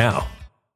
now.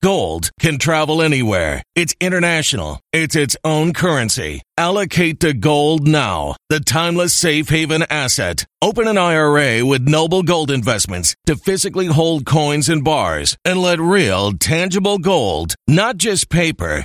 Gold can travel anywhere. It's international. It's its own currency. Allocate to gold now, the timeless safe haven asset. Open an IRA with Noble Gold Investments to physically hold coins and bars and let real, tangible gold, not just paper,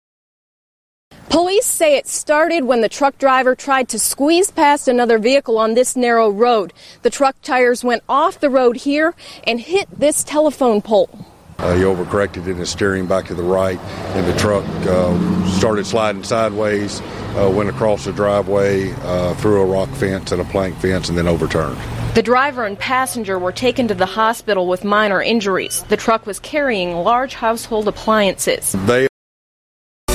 Police say it started when the truck driver tried to squeeze past another vehicle on this narrow road. The truck tires went off the road here and hit this telephone pole. Uh, he overcorrected in his steering back to the right, and the truck uh, started sliding sideways, uh, went across the driveway, uh, through a rock fence and a plank fence, and then overturned. The driver and passenger were taken to the hospital with minor injuries. The truck was carrying large household appliances. They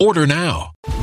Order now.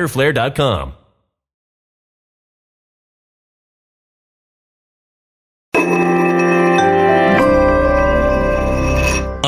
riderflare.com.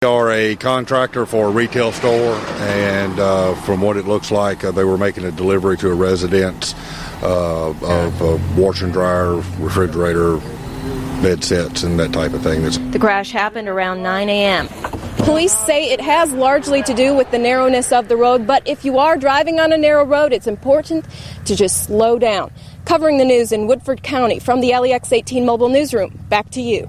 We are a contractor for a retail store, and uh, from what it looks like, uh, they were making a delivery to a residence uh, of a washer and dryer, refrigerator, bed sets, and that type of thing. The crash happened around 9 a.m. Police say it has largely to do with the narrowness of the road, but if you are driving on a narrow road, it's important to just slow down. Covering the news in Woodford County from the LEX 18 mobile newsroom. Back to you.